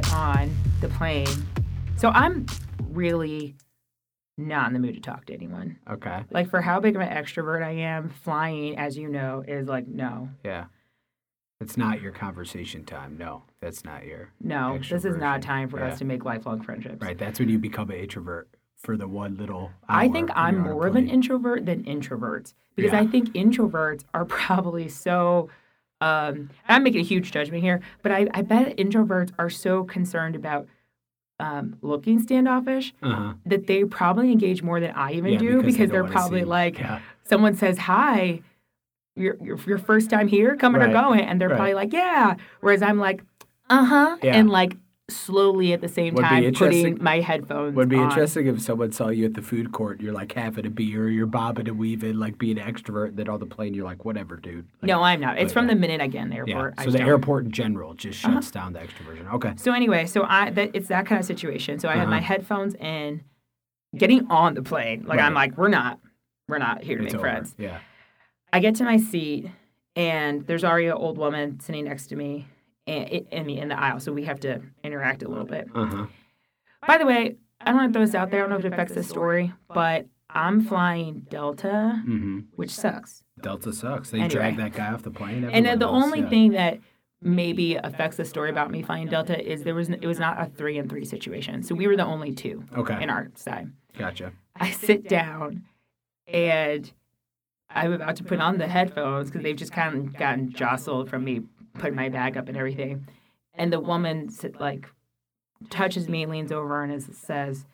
get on the plane, so I'm really not in the mood to talk to anyone. Okay. Like for how big of an extrovert I am, flying, as you know, is like no, Yeah. It's not your conversation time. No, that's not your. no. This is not time for Yeah. us to make lifelong friendships. Right. That's when you become an introvert for the one little. I think I'm you're on a more of an introvert than introverts because Yeah. I think introverts are probably so. Um, I'm making a huge judgment here, but I, I bet introverts are so concerned about um, looking standoffish Uh-huh. that they probably engage more than I even Yeah, do because they because, don't they're probably like, yeah. someone says hi, your your your first time here, coming Right. or going, and they're Right. probably like, yeah. Whereas I'm like, uh huh, Yeah. and like slowly at the same Would time putting my headphones. Would be on. interesting if someone saw you at the food court. You're like having a beer, you're bobbing and weaving, like being an extrovert. Then on the plane, you're like, whatever, dude. Like, No, I'm not. It's from yeah. the minute I get in the Yeah. airport. I So just the airport in general just Uh-huh. shuts down the extroversion. Okay. So anyway, so I that it's that kind of situation. So I have my Uh-huh. headphones in, getting on the plane. Like I'm like, we're not, we're not here to It's make over. friends. Yeah. I get to my seat, and there's already an old woman sitting next to me, and it, I in the aisle. So we have to interact a little bit. Uh huh. By the way, I don't know if those this out there. I don't know if it affects the story, but I'm flying Delta, Mm-hmm. which sucks. Delta sucks. They Anyway. drag that guy off the plane. And then the only yeah. thing that maybe affects the story about me flying Delta is there was it was not a three and three situation. So we were the only two Okay. in our side. Gotcha. I sit down and I'm about to put on the headphones because they've just kind of gotten jostled from me putting my bag up and everything. And the woman like touches me, leans over, and is, says,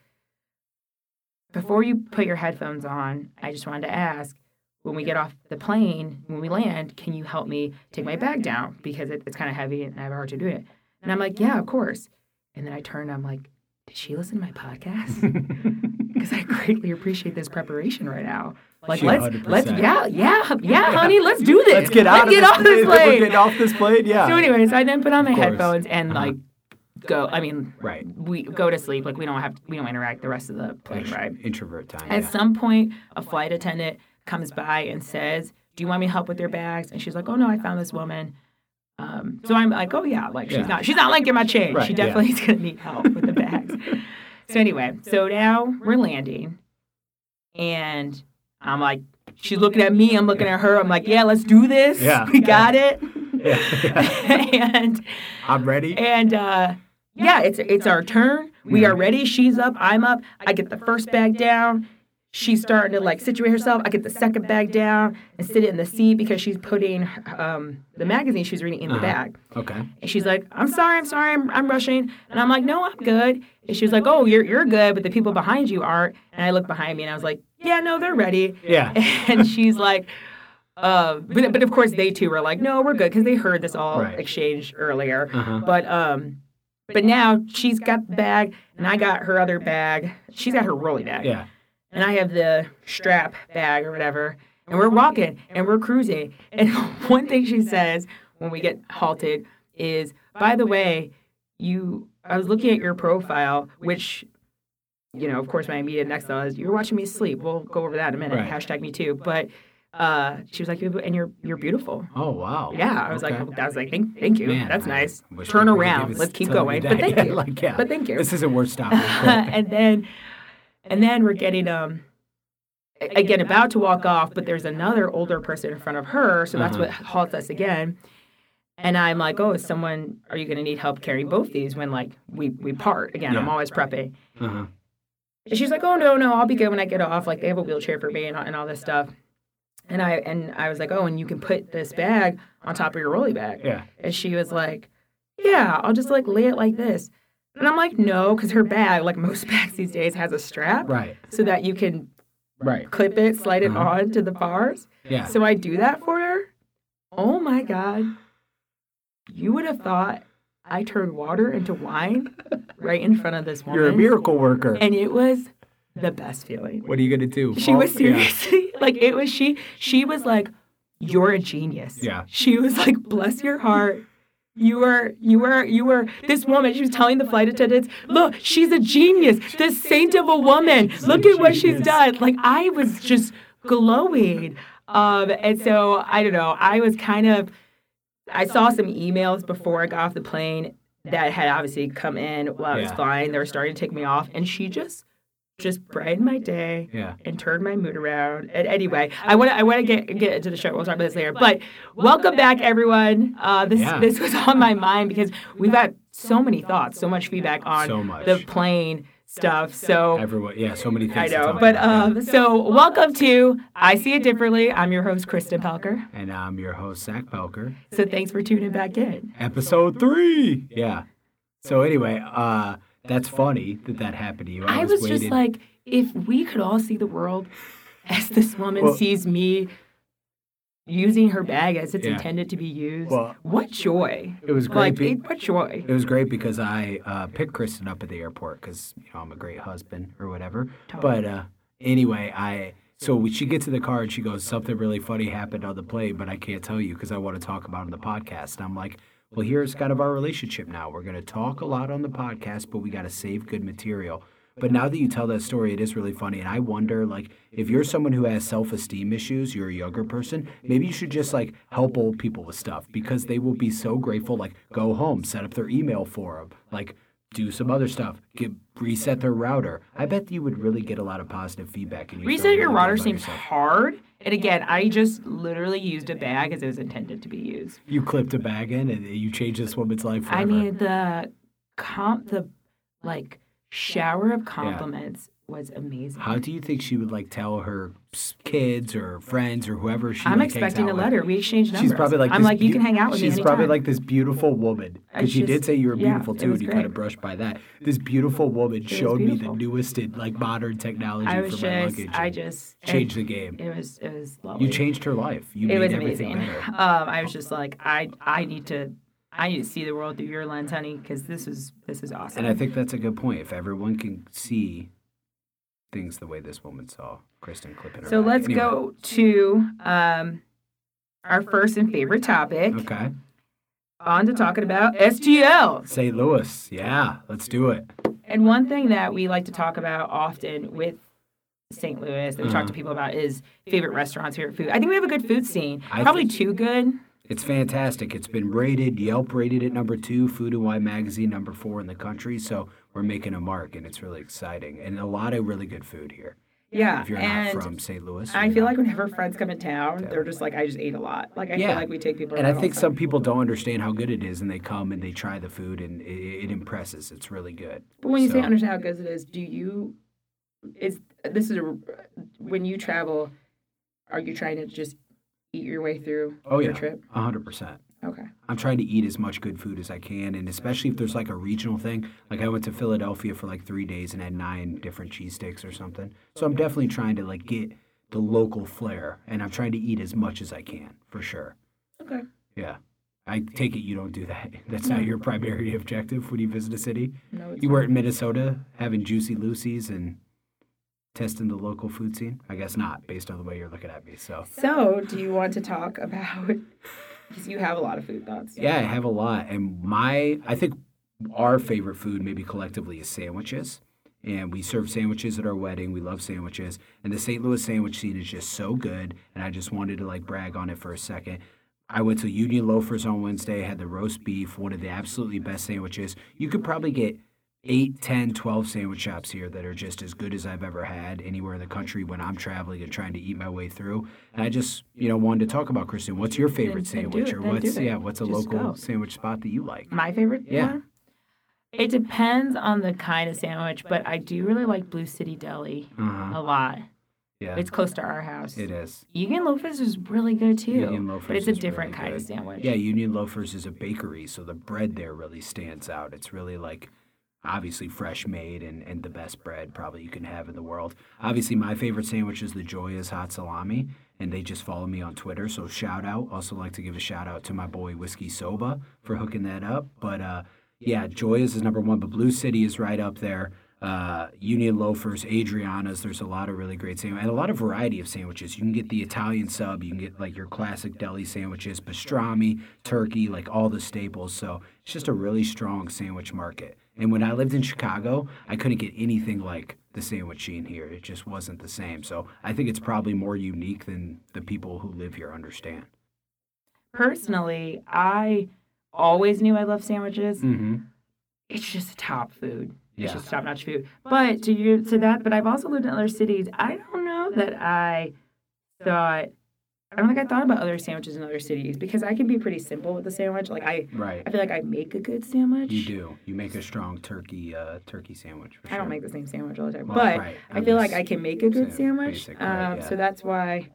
"Before you put your headphones on, I just wanted to ask." When we get off the plane, when we land, can you help me take my bag down because it, it's kind of heavy and I have a hard time doing it? And I'm like, yeah, of course. And then I turn, I'm like, did she listen to my podcast? because I greatly appreciate this preparation right now. Like She let's 100%. let's yeah yeah yeah honey let's do this. Let's get out let's of get this off this plane. We're plane. getting off this plane. Yeah. So anyways, I then put on my headphones and Uh-huh. like go. I mean, Right. we go to sleep. Like we don't have we don't interact the rest of the plane ride. Introvert time. At yeah. some point, a flight attendant comes by and says, "Do you want me to help with your bags?" And she's like, "Oh no, I found this woman." Um, so I'm like, "Oh yeah, like she's Yeah. not she's not like my change. Right, she yeah. definitely is gonna need help with the bags." so anyway, so now we're landing, and I'm like, she's looking at me, I'm looking at her. I'm like, "Yeah, let's do this. Yeah. we got it." Yeah. and I'm ready. and uh, yeah, it's it's our turn. We are ready. She's up. I'm up. I get the first bag down. She's starting to like situate herself. I get the second bag down and sit it in the seat because she's putting um, the magazine she's reading in the Uh-huh. bag. Okay. And she's like, "I'm sorry, I'm sorry, I'm, I'm rushing." And I'm like, "No, I'm good." And she was like, "Oh, you're you're good, but the people behind you aren't." And I look behind me and I was like, "Yeah, no, they're ready." Yeah. And she's like, uh, but, but of course they too were like, no, we're good because they heard this all Right. exchanged earlier. Uh-huh. But um, but now she's got the bag and I got her other bag. She's got her rolly bag. Yeah. And I have the strap bag or whatever. And we're walking and we're cruising. And one thing she says when we get halted is, by the way, you I was looking at your profile, which you know, of course, my immediate next thought is you're watching me sleep. We'll go over that in a minute. Right. Hashtag me too. But uh, she was like, and you're you're beautiful. Oh wow. Yeah, I was Okay. like, I was like, thank, thank you. Man, That's I nice. Turn around. Let's keep going. But thank Yeah, you. like, yeah. But thank you. This isn't worth stopping. and then, and then we're getting um, again about to walk off, but there's another older person in front of her, so that's Uh-huh. what halts us again. And I'm like, oh, is someone? Are you going to need help carrying both these when like we we part again? I'm always prepping. uh-huh. And she's like, "Oh no, no, I'll be good when I get off. Like they have a wheelchair for me and, all- and all this stuff." And I and I was like, "Oh, and you can put this bag on top of your rolly bag." Yeah. And she was like, "Yeah, I'll just like lay it like this." And I'm like, "No, because her bag, like most bags these days, has a strap Right. so that you can Right. clip it, slide it Uh-huh. on to the bars." Yeah. So I do that for her. Oh my god, you would have thought I turned water into wine right in front of this woman You're a miracle worker. and it was the best feeling. what are you gonna do? She was yeah. seriously like it was she she was like you're a genius. Yeah. She was like bless your heart. You were you were you were this woman she was telling the flight attendants, "Look, she's a genius. This saint of a woman. Look at what she's done." Like I was just glowing. Um and so I don't know, I was kind of I saw some emails before I got off the plane that had obviously come in while I was flying. They were starting to take me off, and she just just brighten my day Yeah. and turn my mood around. And anyway, I want to I want to get get into the show. We'll talk about this later. But welcome back, everyone. Uh, this Yeah. this was on my mind because we've got so many thoughts, so much feedback on So much. the plane stuff. So Everyone, yeah, so many I things. to know, but um, so welcome to I See It Differently. I'm your host, Kristen Pelker. and I'm your host, Zach Belker. So thanks for tuning back in. Episode three. Yeah. So anyway, uh, that's funny that that happened to you. I was just like, if we could all see the world as this woman Well- sees me using her bag as it's Yeah. intended to be used, Well, what joy! it was great. Like, be- it, what joy! It was great because I uh, picked Kristen up at the airport because you know I'm a great husband or whatever. Totally. But uh, anyway, I so we, she gets to the car and she goes, "Something really funny happened on the plane, but I can't tell you because I want to talk about it on the podcast." And I'm like, "Well, here's kind of our relationship now. We're gonna talk a lot on the podcast, but we got to save good material." But now that you tell that story, it is really funny, and I wonder, like, if you're someone who has self-esteem issues, you're a younger person, maybe you should just like help old people with stuff because they will be so grateful. Like, go home, set up their email for them, like, do some other stuff, get reset their router. I bet you would really get a lot of positive feedback. And Reset your router seems yourself. hard. And again, I just literally used a bag as it was intended to be used. You clipped a bag in, and you changed this woman's life forever. I mean, the comp, the like shower of compliments was amazing. how do you think she would like tell her kids or friends or whoever she I'm like, expecting a with? letter. We exchanged numbers. She's probably like I'm like, you can hang out with me She's probably like this beautiful woman because she did say you were beautiful it too, and you kind of brushed by that. This beautiful woman was showed me the newest in like modern technology I for was my luggage. I just, changed the game. It was, it was lovely. You changed her life. You it was everything amazing. Um, I was just like, I, I need to, I need to see the world through your lens, honey, because this is, this is awesome. And I think that's a good point. If everyone can see things the way this woman saw, Kristen clipping her. so let's Anyway, go to um, our first and favorite topic. Okay. On to talking about STL. St. Louis. Yeah, let's do it. And one thing that we like to talk about often with St. Louis that we talk Uh-huh. to people about is favorite restaurants, favorite food. I think we have a good food scene. I Probably think- too good. It's fantastic. It's been rated, Yelp rated it number two, Food and Wine magazine number four in the country. So we're making a mark, and it's really exciting. And a lot of really good food here. Yeah. If you're and not from St. Louis, I feel like whenever friends come in town, they're just like, I just ate a lot. Like, I Yeah. feel like we take people And I think some time. people don't understand how good it is, and they come and they try the food, and it, it impresses. It's really good. But when you say understand how good it is, do you, is, this is a, when you travel, are you trying to just eat your way through Oh your yeah, trip? hundred percent. Okay. I'm trying to eat as much good food as I can, and especially if there's like a regional thing. Like I went to Philadelphia for like three days and had nine different cheesesteaks or something. So I'm definitely trying to like get the local flair, and I'm trying to eat as much as I can for sure. Okay. Yeah. I take it you don't do that. That's not your primary objective when you visit a city. No, it's You were in Minnesota having Juicy Lucy's and testing the local food scene? I guess not, based on the way you're looking at me. So, So, do you want to talk about? Because you have a lot of food thoughts. yeah, I have a lot. And my, I think our favorite food, maybe collectively, is sandwiches. And we serve sandwiches at our wedding. We love sandwiches. And the St. Louis sandwich scene is just so good. And I just wanted to like brag on it for a second. I went to Union Loafers on Wednesday, had the roast beef, one of the absolutely best sandwiches. You could probably get 8, 10, 12 sandwich shops here that are just as good as I've ever had anywhere in the country when I'm traveling and trying to eat my way through. And I just, you know, wanted to talk about Kristen. What's your favorite then sandwich, it, or what's yeah, what's a Just local go. sandwich spot that you like? My favorite Yeah. one? It depends on the kind of sandwich, but I do really like Blue City Deli Uh-huh. a lot. Yeah, It's close to our house. it is. Union Loafers is really good too. Union Loafers but it's a different really kind of sandwich. Yeah, Union Loafers is a bakery, so the bread there really stands out. It's really like obviously fresh made and, and the best bread probably you can have in the world. Obviously, my favorite sandwich is the Gioia's hot salami, and they just follow me on Twitter. So shout out. Also like to give a shout out to my boy Whiskey Soba for hooking that up. But uh, yeah, Gioia's is number one, but Blue City is right up there. Uh, Union Loafers, Adriana's. There's a lot of really great sandwiches and a lot of variety of sandwiches. You can get the Italian sub. You can get like your classic deli sandwiches, pastrami, turkey, like all the staples. So it's just a really strong sandwich market. And when I lived in Chicago, I couldn't get anything like the sandwich scene here. It just wasn't the same. So I think it's probably more unique than the people who live here understand. personally, I always knew I loved sandwiches. Mm-hmm. It's just top food. It's Yeah. just top notch food. But to you to that, but I've also lived in other cities. I don't know that I thought I don't think I thought about other sandwiches in other cities because I can be pretty simple with a sandwich. Like I Right. I feel like I make a good sandwich. You do. You make a strong turkey uh, turkey sandwich. For I don't make the same sandwich all the time. Well, but right. I feel like I can make a good sandwich. basic, right, um, yeah. So that's why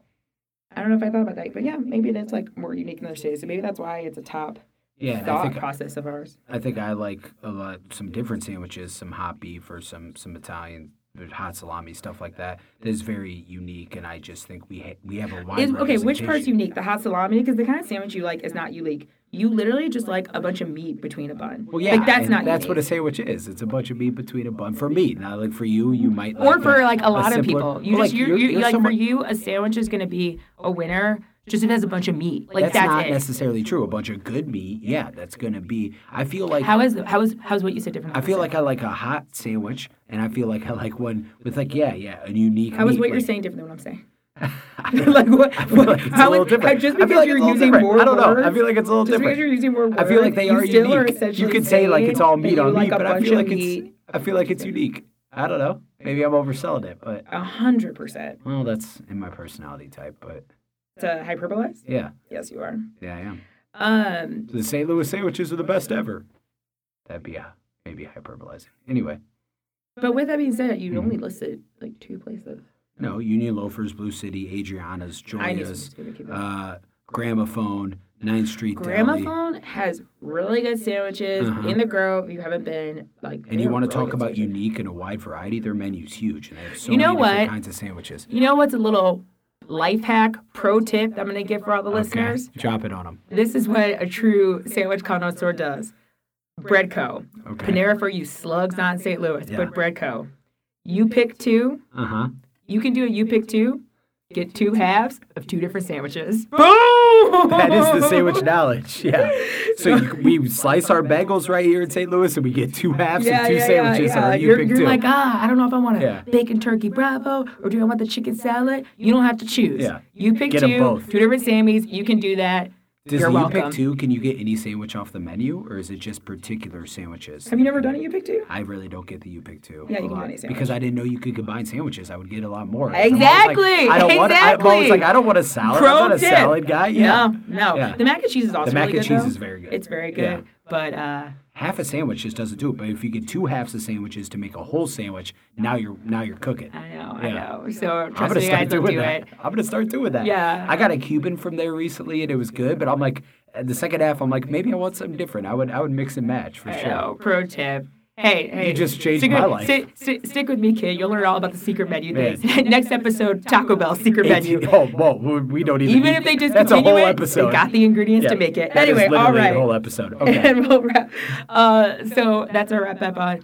I don't know if I thought about that. But yeah, maybe is like more unique in other cities. So maybe that's why it's a top Yeah, and I thought think process of ours. I think I like a lot some different sandwiches, some hot beef or some some Italian hot salami stuff like that. That is very unique, and I just think we ha- we have a wide. Is, okay, which part's unique? The hot salami? Because the kind of sandwich you like is not unique. You literally just like a bunch of meat between a bun. Well, yeah, like that's not that's what a unique. sandwich is. It's a bunch of meat between a bun for meat. Now, like for you, you might or for a- like a lot of simpler- people. You well, just like, you you're- you you're like for you a sandwich is gonna be a winner just if it has a bunch of meat. Like that's, that's, not it. necessarily true. A bunch of good meat, yeah, that's gonna be. I feel like How is how is how's what you said different? I feel like I like a hot sandwich, and I feel like I like one with like yeah, yeah, a unique. how is what you're saying different than what I'm saying? Like what? I feel like it's how a little different. Just I feel like you're it's a little using different. more I don't know. I feel like it's a little Just different. because you're using more words, I feel like they you are still Are unique. You could say like it's all meat on like meat, but I feel like it's. I feel like it's unique. I don't know. Maybe I'm overselling it, but a hundred percent. well, that's in my personality type. But To hyperbolize? yeah, Yes, you are. yeah, I am. Um, The St. Louis sandwiches are the best ever. That'd be a, maybe hyperbolizing. Anyway, but with that being said, you Mhm. only listed like two places. no, Union Loafers, Blue City, Adriana's, Gioia's, someone was gonna keep it. uh, Gramophone, Ninth Street Deli. Gramophone has really good sandwiches Uh-huh. in the Grove. If you haven't been, like, And you want to really talk about sandwiches. unique and a wide variety? Their menu's huge, and they have so You know many different what? kinds of sandwiches. You know what's a little life hack, pro tip that I'm gonna give for all the listeners? Okay, drop it on them. This is what a true sandwich connoisseur does. Breadco. Okay. Panera for you slugs not St. Louis, Yeah. but Breadco. You pick two. Uh huh. You can do a you pick two. Get two halves of two different sandwiches. Boom! That is the sandwich knowledge. Yeah. So you, we slice our bagels right here in St. Louis, and we get two halves Yeah, and two yeah, yeah, sandwiches. yeah. Or you You're, pick you're like, ah, I don't know if I want a Yeah. bacon turkey bravo or do I want the chicken salad? You don't have to choose. Yeah. You pick Get two, two different Sammys. You can do that. Does You're you welcome. pick two? Can you get any sandwich off the menu, or is it just particular sandwiches? Have you never done it? You pick two. I really don't get the you pick two. Yeah, you a can do any sandwich. because I didn't know you could combine sandwiches. I would get a lot more. I'm Exactly, I don't want. I'm always like, I don't want a salad. Pro I'm not a tip. salad guy. Yeah. No, no. Yeah. The mac and cheese is also The mac really and good, cheese though. is very good. It's very good. Yeah. But uh, Half a sandwich just doesn't do it. But if you get two halves of sandwiches to make a whole sandwich, now you're now you're cooking. I know, I know. So I'm gonna me, start guys, don't doing do that. it. I'm gonna start doing that. Yeah. I got a Cuban from there recently, and it was good. But I'm like, the second half, I'm like, maybe I want something different. I would I would mix and match for I sure. know. Pro tip. Hey, hey. just changed stick my with, life. Stick, with me, kid. You'll learn all about the secret menu things. Next episode, Taco Bell secret menu. Oh, whoa, we don't even. Even if they just that's a whole it, episode. they got the ingredients to make it. anyway, all literally whole episode. Okay. and we'll wrap. Uh, so that's our wrap up on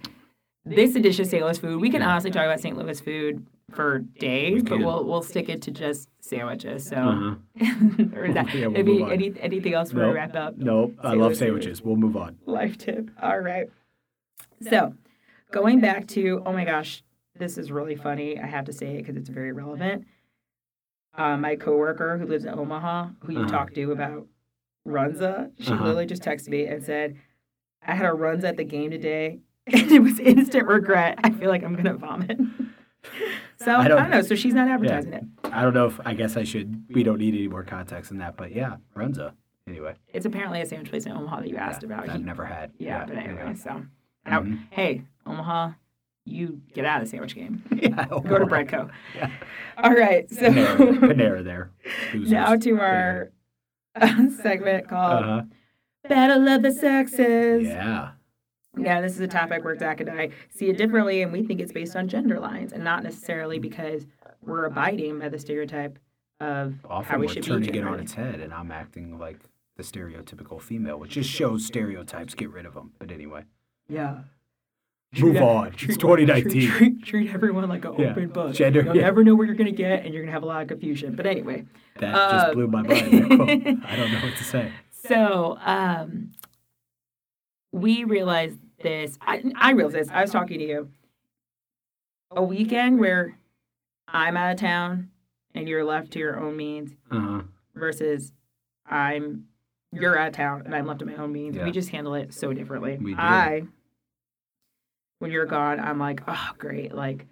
this edition of St. Louis food. We can honestly talk about St. Louis food for days, but we'll we'll stick it to just sandwiches. So, Uh-huh. or that, Yeah, we'll any, any, anything else we Nope. wrap up? Nope. I love Louis food. sandwiches. We'll move on. Life tip. All right. So, going back to oh my gosh, this is really funny. I have to say it because it's very relevant. Uh, my coworker who lives in Omaha, who you Uh-huh. talked to about Runza, she Uh-huh. literally just texted me and said, "I had a Runza at the game today, and it was instant regret. I feel like I'm gonna vomit." so I I don't, don't- know. So she's not advertising it. I don't know if I guess I should. We don't need any more context than that, but yeah, Runza. Anyway, It's apparently a sandwich place in Omaha that you asked yeah, about. that I've He- never had. yeah, but anyway, anyway. so now, Mhm. hey, Omaha, you get out of the sandwich game. Yeah, Go to Breadco. Yeah. All right, so Panera, Panera there. Losers. now to our segment called Uh-huh. Battle of the Sexes. Yeah. Yeah, this is a topic where Zach and I see it differently, and we think it's based on gender lines and not necessarily because we're abiding by the stereotype of Often how we we're should be turning it on its head, and I'm acting like the stereotypical female, which just shows stereotypes. Get rid of them. But anyway, Yeah. move Treat- on. treat- It's 2019. Treat, treat, everyone like an Yeah. open book. Gender- You'll yeah. never know where you're going to get, and you're going to have a lot of confusion. But anyway, That Uh, just blew my mind. I don't know what to say. So um, we realized this. I, I realized this. I was talking to you. A weekend where I'm out of town and you're left to your own means Uh huh. versus I'm you're out of town and I'm left to my own means. Yeah. We just handle it so differently. We do. I, when you're gone, I'm like, oh, great. Like,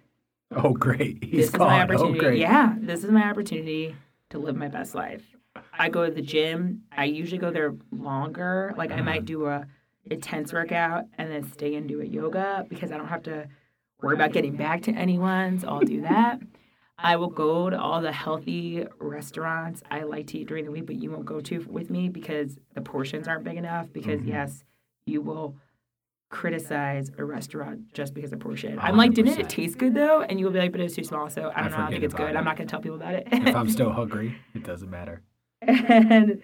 Oh, great. He's this is gone. my Oh, opportunity. great. yeah, this is my opportunity to live my best life. I go to the gym. I usually go there longer. Like, I might do a intense workout and then stay and do a yoga because I don't have to worry about getting back to anyone. So I'll do that. I will go to all the healthy restaurants I like to eat during the week, but you won't go to with me because the portions aren't big enough. Because, Mhm. yes, you will criticize a restaurant just because of portion. I'm like, didn't it taste good though? And you'll be like, but it's too small. So I I don't know. I think it's good. it. I'm not going to tell people about it. If I'm still hungry, it doesn't matter. and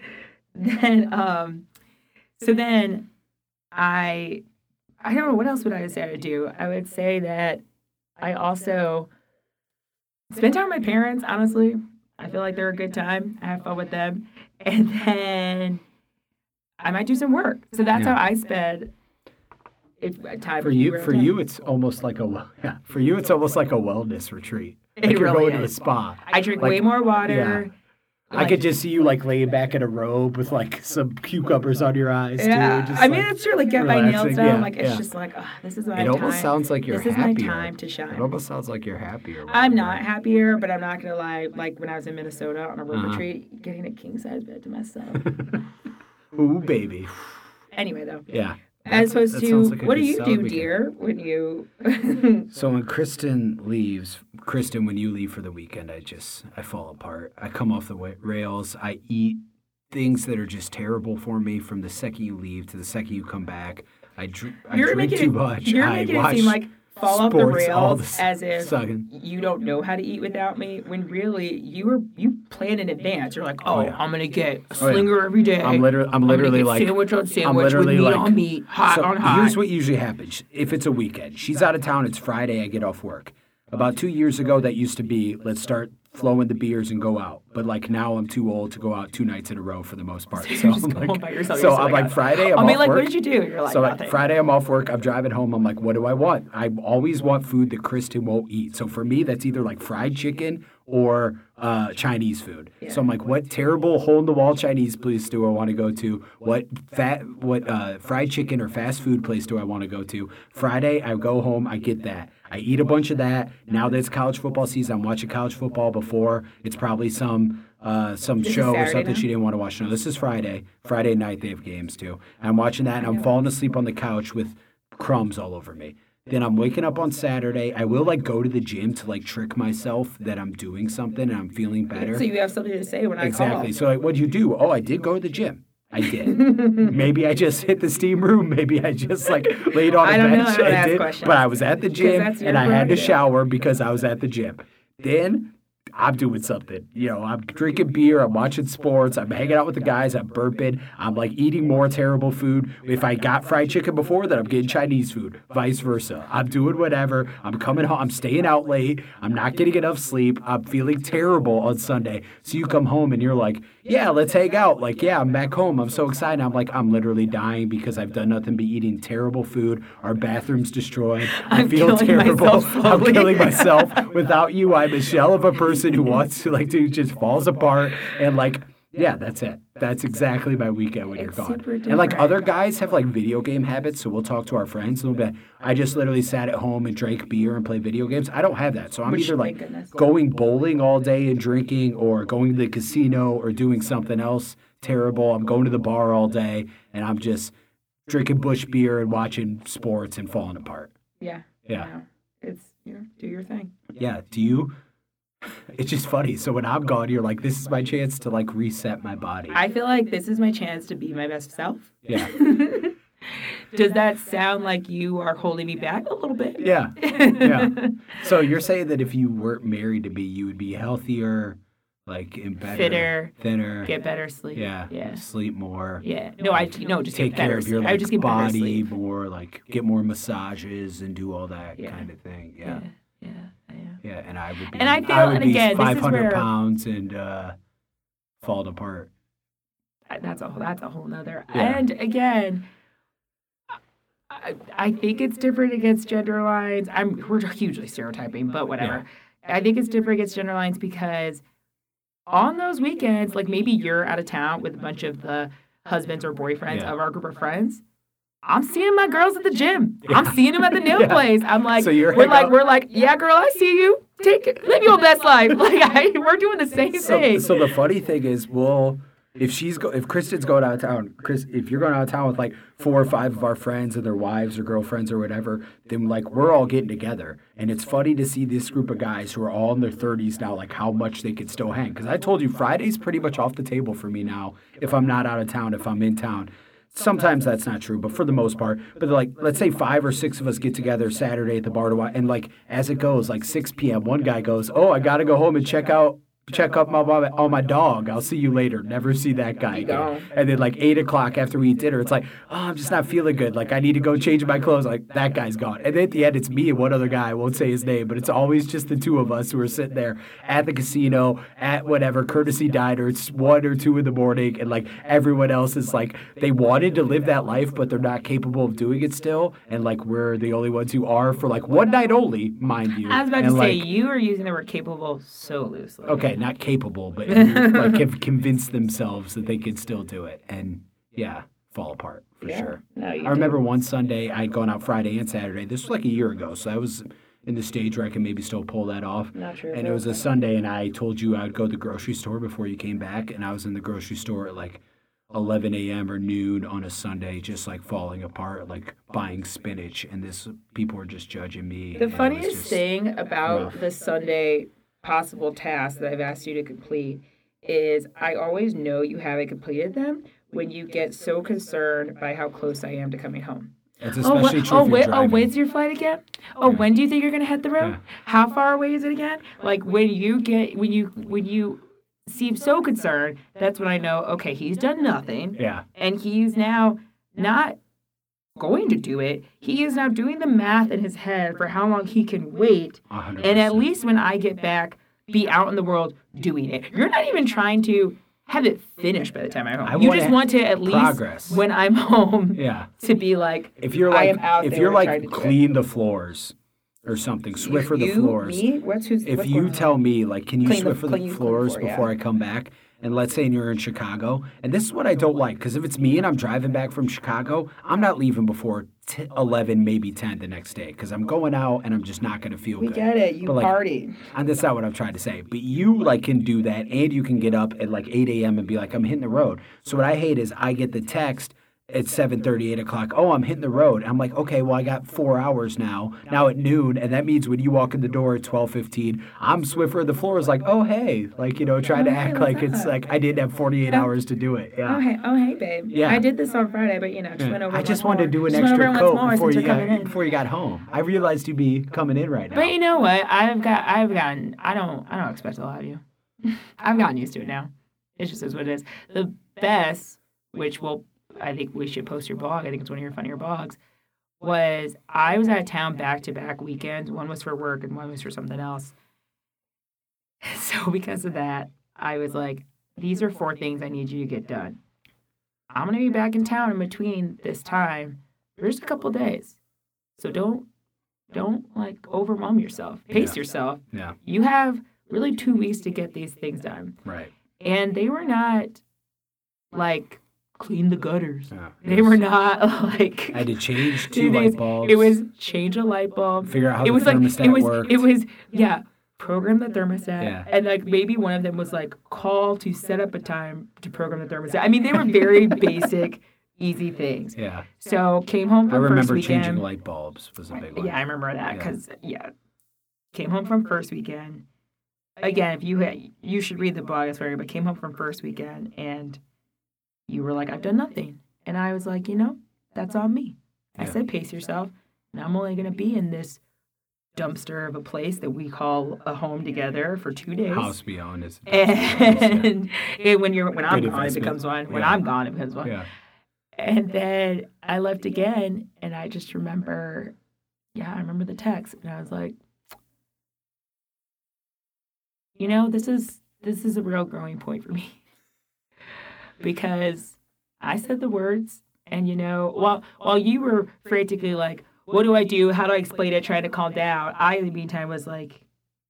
then um so then i i don't know what else would i say i would do i would say that i also spend time with my parents honestly i feel like they're a good time i have fun with them and then i might do some work so that's Yeah. how i spend if time For you, for you, it's almost like a yeah. For you, it's almost like a wellness retreat. It Like you're really going to a spa. i drink like- way more water Yeah. I could just see you like laying back in a robe with like some cucumbers on your eyes. Yeah, too, just, I mean like- it's. Like get my nails done. yeah, like it's yeah. just like, oh, this is my it time. almost sounds like you're this is my time to shine. It almost sounds like you're happier. I'm not happier, but I'm not gonna lie. Like when I was in Minnesota on a road Uh-huh. retreat, getting a king size bed to myself. Ooh, baby. anyway, though, Yeah. As opposed to like what do you do, weekend. dear, when you? So when Kristen leaves, Kristen, when you leave for the weekend, I just I fall apart. I come off the rails. I eat things that are just terrible for me from the second you leave to the second you come back. I, dr- I you're drink making too it, much. You're I making it seem like fall off the rails the as if second. you don't know how to eat without me. When really you were you plan in advance. You're like, oh, Oh, yeah. I'm gonna get a Oh, yeah. slinger every day. I'm literally I'm I'm literally like sandwich on sandwich literally with meat like- on meat, hot so on hot. Here's what usually happens if it's a weekend. She's out of town. It's Friday. I get off work. About two years ago, that used to be let's start flowing the beers and go out. But like now, I'm too old to go out two nights in a row for the most part. So So I'm like, by yourself. so I'm like. Friday. I'm I'll be off like, work. what did you do? You're like, so like. Friday, I'm off work. I'm driving home. I'm like, what do I want? I always want food that Kristen won't eat. So for me, that's either like fried chicken or uh, Chinese food. So I'm like, what terrible hole in the wall Chinese place do I want to go to? What fat, what uh, fried chicken or fast food place do I want to go to? Friday, I go home. I get that. I eat a bunch of that. Now that it's college football season, I'm watching college football. Before it's probably some uh, some This show or something now? she didn't want to watch. No, this is Friday. Friday night they have games too. I'm watching that and I'm falling asleep on the couch with crumbs all over me. Then I'm waking up on Saturday. I will like go to the gym to like trick myself that I'm doing something and I'm feeling better. So you have something to say when I call. exactly. call. So like, what do you do? Oh, I did go to the gym. I did. maybe I just hit the steam room. Maybe I just like laid on a I don't know. bench I don't and ask did. questions. But I was at the gym and I had to shower because I was at the gym. Then I'm doing something. You know, I'm drinking beer, I'm watching sports, I'm hanging out with the guys, I'm burping, I'm like eating more terrible food. If I got fried chicken before, then I'm getting Chinese food, vice versa. I'm doing whatever. I'm coming home, I'm staying out late, I'm not getting enough sleep, I'm feeling terrible on Sunday. So you come home and you're like, yeah, let's hang out. Like, yeah, I'm back home. I'm so excited. I'm like, I'm literally dying because I've done nothing but eating terrible food. Our bathroom's destroyed. I I'm feel terrible. I'm killing myself. Without you, I'm a shell of a person who wants to like to just falls apart and like yeah, that's it. That's exactly my weekend when It's you're gone. And like other guys have like video game habits, so we'll talk to our friends and they'll be like, I just literally sat at home and drank beer and played video games. I don't have that. So I'm Which, either like goodness. going bowling all day and drinking or going to the casino or doing something else terrible. I'm going to the bar all day and I'm just drinking Busch beer and watching sports and falling apart. Yeah. Yeah. No, it's you know, do your thing. Yeah. Do you? It's just funny. So when I'm gone, you're like, this is my chance to like reset my body. I feel like this is my chance to be my best self. yeah. Does that sound like you are holding me back a little bit? Yeah. Yeah. So you're saying that if you weren't married to me, you would be healthier, like in better, Fitter, thinner. Get better sleep. yeah. Yeah. Sleep more. Yeah. No, I no just Take get care of your like, I would just get body more, like get more massages and do all that Yeah. kind of thing. Yeah. Yeah. Yeah. Yeah. Yeah. And I would be. And I feel- would and be again, this is 500 where- pounds and uh, falling apart. That's a whole. That's a whole nother. Yeah. And again, I, I think it's different against gender lines. I'm we're hugely stereotyping, but whatever. I think it's different against gender lines because on those weekends, like maybe you're out of town with a bunch of the husbands or boyfriends Yeah. of our group of friends. I'm seeing my girls at the gym. I'm seeing them at the nail place. I'm like, So we're like, out- we're like, yeah, girl, I see you. Take it, live your best life. Like, I, we're doing the same So, thing. so the funny thing is, well, if she's go, if Kristen's going out of town, Chris, if you're going out of town with like four or five of our friends and their wives or girlfriends or whatever, then like we're all getting together, and it's funny to see this group of guys who are all in their 30s now, like how much they could still hang. Because I told you Friday's pretty much off the table for me now. If I'm not out of town, if I'm in town. Sometimes that's not true, but for the most part, but like let's say five or six of us get together Saturday at the bar to watch, and like as it goes, like 6 p.m., one guy goes, "Oh, I gotta go home and check out check up my my- on oh, my dog. I'll see you later. Never see that guy again." And then like eight o'clock after we eat dinner, it's like, "Oh, I'm just not feeling good. Like I need to go change my clothes." Like that guy's gone. And then at the end, it's me and one other guy. I won't say his name, but it's always just the two of us who are sitting there at the casino at whatever courtesy diner. It's one or two in the morning, and like everyone else is like they wanted to live that life, but they're not capable of doing it still. And like we're the only ones who are for like one night only, mind you. I was about And, to say, like, you are using the word capable so loosely. okay, not capable, but like have convinced themselves that they could still do it, and yeah, fall apart for sure. No, I remember one Sunday I'd gone out Friday and Saturday. This was like a year ago, so I was in the stage where I can maybe still pull that off. Not sure And it was a Sunday, and I told you I'd go to the grocery store before you came back, and I was in the grocery store at like 11 a.m. or noon on a Sunday, just like falling apart, like buying spinach, and this people were just judging me. The and it was funniest thing about rough. the Sunday possible task that I've asked you to complete is I always know you haven't completed them when you get so concerned by how close I am to coming home. It's Oh, especially wh- true oh, wait, oh, when's your flight again? Oh, Yeah. when do you think you're gonna hit the road? Yeah. How far away is it again? Like when you get when you when you seem so concerned, that's when I know. Okay, he's done nothing, Yeah, and he's now not going to do it. He is now doing the math in his head for how long he can wait, a hundred. and at least when I get back, be out in the world doing it. You're not even trying to have it finished by the time I'm home. I you just want to at least progress. when I'm home Yeah. to be like If you're I like am out if you're like to do it. clean the floors or something, Swiffer the you, floors. Me? What's who's, If you tell me like can you Clean the- Swiffer the clean floors floor, yeah. before I come back? And let's say you're in Chicago, and this is what I don't like because if it's me and I'm driving back from Chicago, I'm not leaving before t- 11, maybe 10 the next day because I'm going out and I'm just not going to feel we good. get it. You But, like, party. And that's not what I'm trying to say. But you like can do that, and you can get up at like 8 a.m. and be like, I'm hitting the road. So what I hate is I get the text at 7:30, 8 o'clock. Oh, I'm hitting the road. I'm like, okay, well I got four hours now. Now at noon, and that means when you walk in the door at 12:15, I'm Swiffer. The floor is like, oh hey, like you know, trying to Oh, act like it's up? like I didn't have 48 hours to do it. Yeah. Oh hey, oh hey, babe. Yeah. I did this on Friday, but you know, just went over. I just wanted to do an Just extra coat before you since you're coming got in. before you got home. I realized you'd be coming in right now. But you know what? I've got, I've gotten, I don't, I don't expect a lot of you. I've gotten used to it now. It just is what it is. The best, which will, I think we should post your blog. I think it's one of your funnier blogs. Was I was out of town back to back weekends. One was for work and one was for something else. So because of that, I was like, these are four things I need you to get done. I'm gonna be back in town in between this time. There's a couple days, so don't don't like overwhelm yourself. Pace Yeah. yourself. yeah, You have really two weeks to get these things done, right. and they were not like clean the mm. gutters. Yeah. They were not like. I had to change two light was- bulbs. It was change a light bulb. figure out how it the was like thermostat it was worked. it was yeah. Program the thermostat, Yeah. and like maybe one of them was like call to set up a time to program the thermostat. I mean, they were very basic, easy things. yeah. So came home I from first remember weekend. changing light bulbs was a big one. Yeah, I remember that Yeah. because yeah. came home from first weekend. Again, if you had, you should read the blog. It's very, but came home from first weekend and you were like, I've done nothing, and I was like, you know, that's on me. I said, pace yourself, and I'm only gonna be in this dumpster of a place that we call a home together for two days. House own is. And it, when you're when I'm Good gone, it becomes one. When Yeah. I'm gone, it becomes one. yeah. And then I left again, and I just remember, yeah, I remember the text, and I was like, you know, this is this is a real growing point for me because I said the words, and you know, while while you were frantically like, what do I do? How do I explain it? Trying to calm down, I in the meantime was like,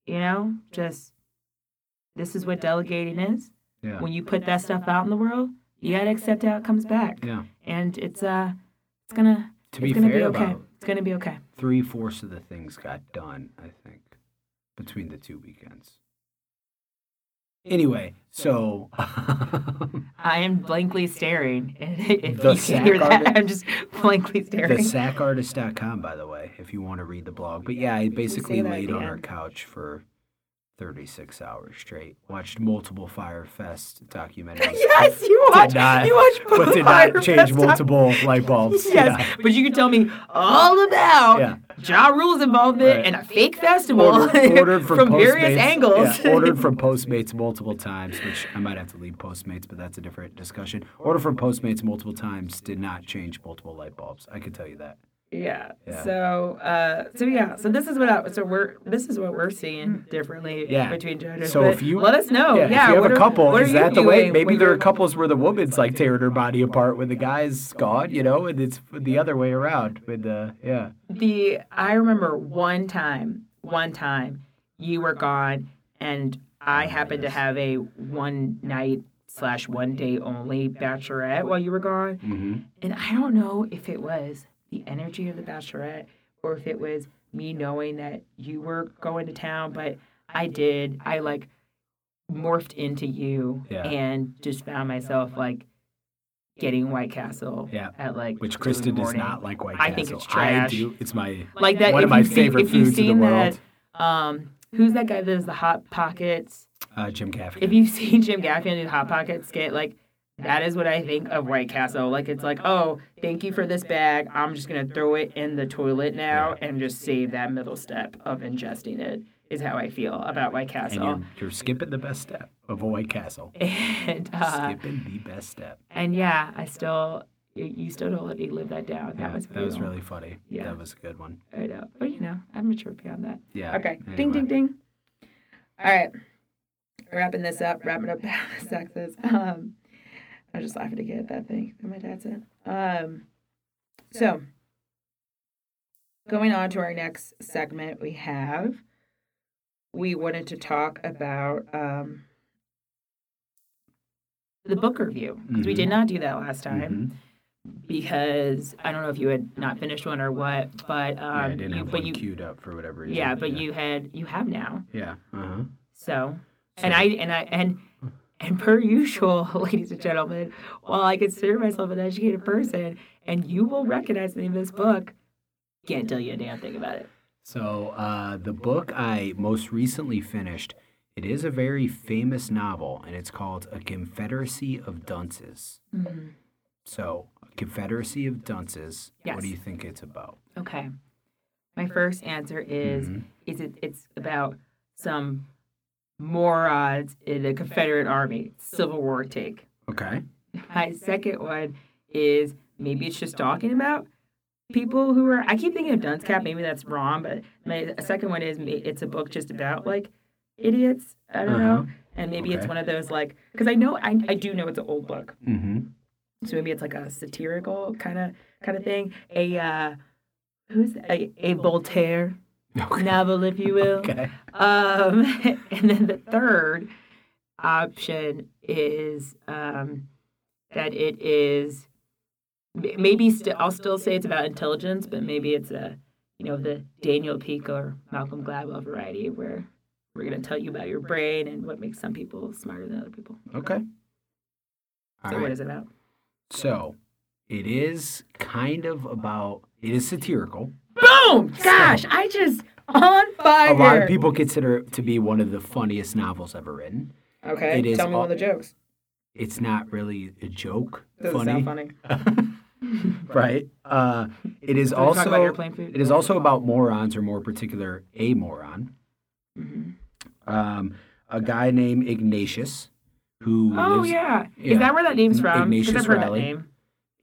you know, just this is what delegating is Yeah. when you put that stuff out in the world, you gotta accept how it comes back, Yeah. and it's uh, it's gonna To be it's gonna fair, be okay. It's gonna be okay. three fourths of the things got done, I think, between the two weekends. Anyway, so I am blankly staring. If The you can hear sack that, artist? I'm just blankly staring. thesackartist.com, by the way, if you want to read the blog. But yeah, I basically laid the on our couch for 36 hours straight, watched multiple Fyre Fest documentaries. yes, you watch. Did not- you watch. but did Fyre not change Fest. multiple light bulbs. Yes, Yeah. but you can tell me all about Yeah. Ja Rule's involvement Right. in a fake festival Ordered, ordered from, from various angles. Yeah, ordered from Postmates multiple times, which I might have to leave Postmates, but that's a different discussion. Ordered from Postmates multiple times did not change multiple light bulbs. I can tell you that. Yeah. Yeah. So, uh, so yeah. So this is what I, so we're this is what we're seeing differently Yeah. between genders. So if you- let us know, yeah, Oh, yeah. if you have a couple, are is that the way? Maybe there are couples where the woman's like tearing her body apart when the guy's gone, you know, and it's the other way around. With the yeah, the I remember one time, one time you were gone, and I happened to have a one night slash one day only bachelorette while you were gone, mm-hmm. and I don't know if it was the energy of the bachelorette or if it was me knowing that you were going to town, but I did. I like morphed into you Yeah. and just found myself like getting White Castle Yeah. at like which two in the Kristen does not like White Castle. I think it's trash. I do. It's my like that. one of my favorite if you've foods in the world. That, um, who's that guy that does the hot pockets? Uh, Jim Gaffigan. If you've seen Jim Gaffigan do hot pockets skit, like that is what I think of White Castle. Like it's like, oh, thank you for this bag. I'm just gonna throw it in the toilet now and just save that middle step of ingesting it. Is how I feel about White and Castle. you're, you're skipping the best step of a White Castle. And uh, skipping the best step. and yeah, I still you, you still don't let me live that down. That Yeah, was that was really funny. Yeah. That was a good one. I know, but you know, I'm mature beyond that. Yeah. Okay. Ding, ding, ding. All right. Wrapping this up, wrapping up sexes. Um, I was just laughing again at that thing that my dad said. Um, so, going on to our next segment, we have, we wanted to talk about um, the book review because we did Mhm. not do that last time Mhm. because I don't know if you had not finished one or what, but um, yeah, I didn't you, have but one you, queued up for whatever reason. yeah, but you had you have now. Yeah. Uh huh. So, and I and I and and per usual, ladies and gentlemen, while I consider myself an educated person, and you will recognize the name of this book, can't tell you a damn thing about it. So uh, the book I most recently finished, it is a very famous novel, and it's called A Confederacy of Dunces. So, A Confederacy of Dunces. Yes. What do you think it's about? Okay. My first answer is Mhm. is it it's about some morons in the Confederate Army Civil War take. Okay. My second one is maybe it's just talking about people who are. I keep thinking of Dunce Cap. Maybe that's wrong, but my second one is it's a book just about like idiots. I don't know, and maybe it's Uh-huh. One of those like because I know I I do know it's an old book, Mm-hmm. so maybe it's like a satirical kind of kind of thing. A uh, who's a a Voltaire Okay. novel, if you will. Okay. Um, and then the third option is um, that it is maybe st- I'll still say it's about intelligence, but maybe it's a you know the Daniel Peak or Malcolm Gladwell variety where we're going to tell you about your brain and what makes some people smarter than other people. Okay. All so right. what is it about? So, it is kind of about, it is satirical. Boom! Gosh, I just on fire. A lot of people consider it to be one of the funniest novels ever written. Okay, it is tell me all- one of the jokes. It's not really a joke. Doesn't funny. sound funny. right. Uh, it is So we talk about also airplane food. it is also about morons, or more particular, a moron. hmm Um, a guy named Ignatius, who Oh lives, yeah. yeah. Is that where that name's from? Because Ignatius I've heard Reilly. that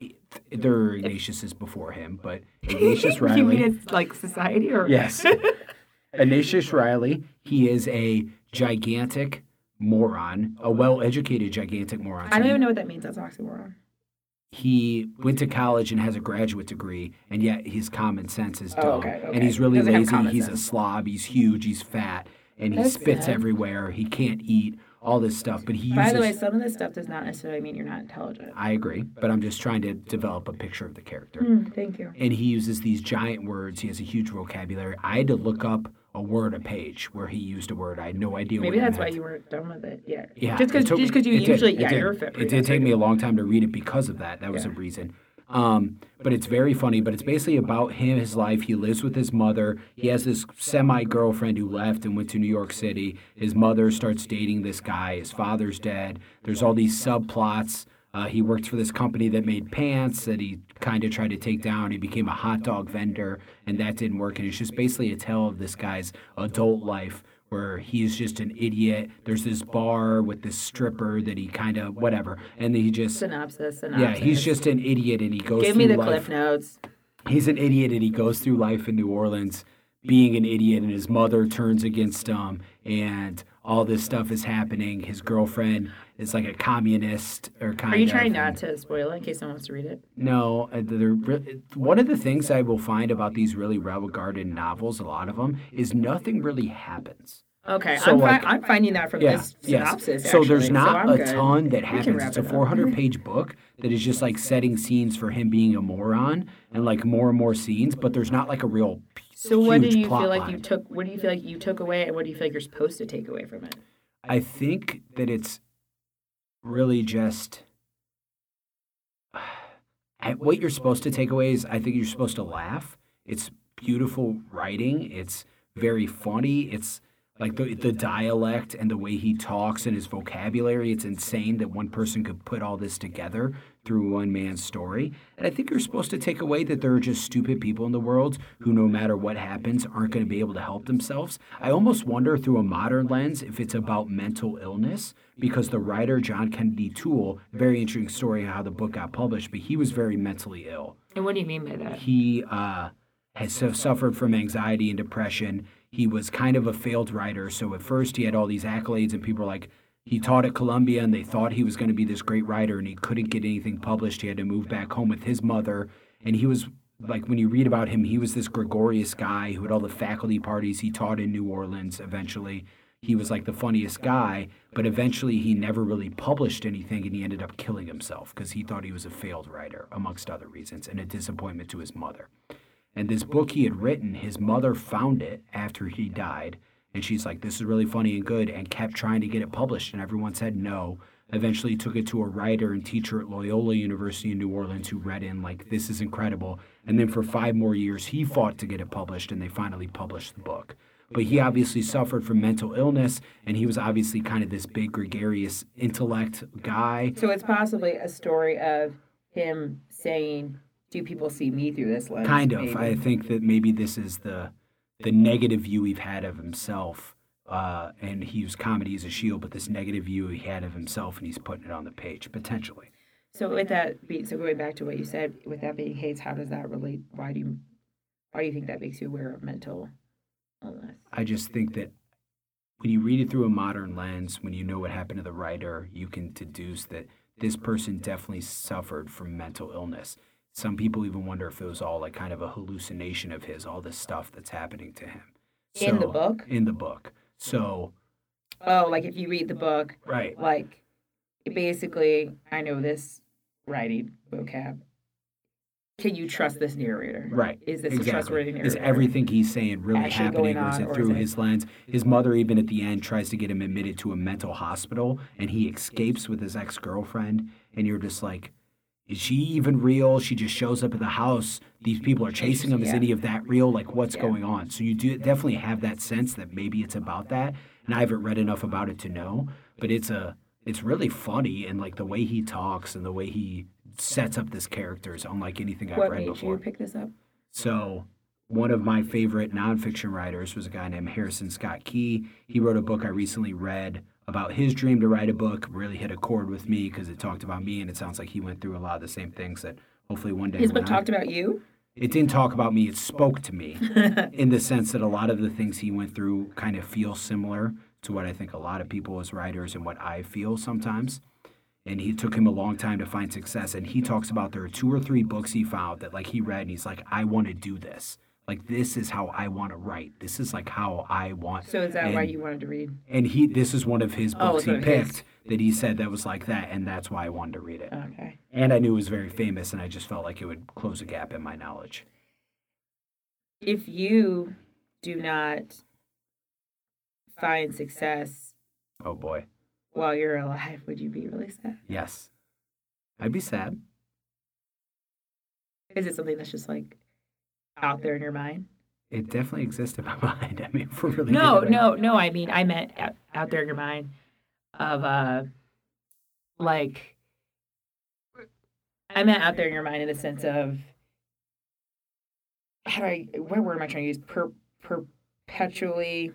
name. There are mm-hmm. Ignatiuses before him, but Ignatius Reilly. you mean it's like society or? Yes. Ignatius Reilly, he is a gigantic moron, a well-educated gigantic moron. I don't even know what that means. That's oxymoron. He went to college and has a graduate degree, and yet his common sense is dumb. Oh, okay, And he's really Doesn't lazy. He's a slob. He's huge. He's fat, and he That's spits sad. everywhere. He can't eat. All this stuff. But he uses. By the way, some of this stuff does not necessarily mean you're not intelligent. I agree, but I'm just trying to develop a picture of the character. Mm, thank you. And he uses these giant words. He has a huge vocabulary. I had to look up a word a page where he used a word. I had no idea. Maybe that's why you weren't done with it. Yeah. Yeah, Just because it just because you it did, usually it yeah did. you're a fit. It did take me a long time to read it because of that. That was a reason. Um, but it's very funny. But it's basically about him, his life. He lives with his mother. He has this semi girlfriend who left and went to New York City. His mother starts dating this guy. His father's dead. There's all these subplots. Uh, he worked for this company that made pants that he kind of tried to take down. He became a hot dog vendor, and that didn't work. And it's just basically a tale of this guy's adult life where he's just an idiot. There's this bar with this stripper that he kind of whatever, and he just Synopsis. Synopsis. yeah, he's just an idiot, and he goes Give me the life. cliff notes. He's an idiot, and he goes through life in New Orleans being an idiot, and his mother turns against him, and all this stuff is happening. His girlfriend is like a communist or kind Are you trying not to spoil it in case someone wants to read it? no, uh, one of the things I will find about these really well-regarded novels, a lot of them, is nothing really happens. Okay, So, I'm, fi- like- I'm finding that from Yeah, this yes. synopsis. So there's not I'm a good. ton that happens. It's a it up. 400 page book that is just like setting scenes for him being a moron and like more and more scenes, but there's not like a real p- So what do you feel like line. you took? What do you feel like you took away, and what do you feel like you're supposed to take away from it? I think that it's really just I- what you're supposed to take away is I think you're supposed to laugh. It's beautiful writing. It's very funny. It's like the the dialect and the way he talks and his vocabulary. It's insane that one person could put all this together through one man's story. And I think you're supposed to take away that there are just stupid people in the world who, no matter what happens, aren't going to be able to help themselves. I almost wonder through a modern lens if it's about mental illness because the writer John Kennedy Toole, very interesting story how the book got published, but he was very mentally ill And what do you mean by that? he uh, has suffered from anxiety and depression. He was kind of a failed writer. So at first he had all these accolades, and people were like, he taught at Columbia, and they thought he was going to be this great writer, and he couldn't get anything published. He had to move back home with his mother, and he was like when you read about him, he was this gregarious guy who had all the faculty parties. He taught in New Orleans eventually. He was like the funniest guy, but eventually he never really published anything and he ended up killing himself because he thought he was a failed writer, amongst other reasons, and a disappointment to his mother. And this book he had written, his mother found it after he died, and she's like, This is really funny and good, and kept trying to get it published, and everyone said no. Eventually took it to a writer and teacher at Loyola University in New Orleans who read in like this is incredible. And then for five more years he fought to get it published and they finally published the book. But he obviously suffered from mental illness and he was obviously kind of this big gregarious intellect guy. So it's possibly a story of him saying, "Do people see me through this lens?" Kind of. maybe? I think that maybe this is the the negative view we've had of himself. Uh, and he used comedy as a shield, but this negative view he had of himself, and he's putting it on the page potentially. So with that, be, so going back to what you said, with that being hates, how does that relate? Why do you, why do you think that makes you aware of mental illness? I just think that when you read it through a modern lens, when you know what happened to the writer, you can deduce that this person definitely suffered from mental illness. Some people even wonder if it was all like kind of a hallucination of his, all this stuff that's happening to him. In the book? In the book. So, Oh, like if you read the book, right. like basically, I know this writing vocab. Can you trust this narrator? Right. Is this a exactly. trustworthy narrator? Is everything he's saying really Actually happening, or is it through is it- his lens? His mother, even at the end, tries to get him admitted to a mental hospital, and he escapes with his ex girlfriend. And you're just like, is she even real? She just shows up at the house. These people are chasing him. Is Yeah. any of that real? Like, what's Yeah. going on? So you do definitely have that sense that maybe it's about that. And I haven't read enough about it to know, but it's a it's really funny and like the way he talks and the way he sets up this character is unlike anything I've What read made before. you pick this up? So, one of my favorite nonfiction writers was a guy named Harrison Scott Key. He wrote a book I recently read about his dream to write a book. Really hit a chord with me because it talked about me, and it sounds like he went through a lot of the same things that hopefully one day. His book I- talked about you. it didn't talk about me. It spoke to me in the sense that a lot of the things he went through kind of feel similar to what I think a lot of people as writers and what I feel sometimes. And he took him a long time to find success. And he talks about there are two or three books he found that like he read and he's like, I want to do this. Like this is how I want to write. This is like how I want. So is that why you wanted to read? And he, this is one of his Oh, books so he his- picked that he said that was like that, and that's why I wanted to read it. Okay. And I knew it was very famous, and I just felt like it would close a gap in my knowledge. If you do not find success Oh boy, while you're alive, would you be really sad? yes, I'd be sad. Is it something that's just like out there in your mind? It definitely exists in my mind. I mean, we're really No, no, no. I mean, I meant out, out there in your mind of uh, like, I meant out there in your mind in the sense of how do I? What word am I trying to use? Per, perpetually.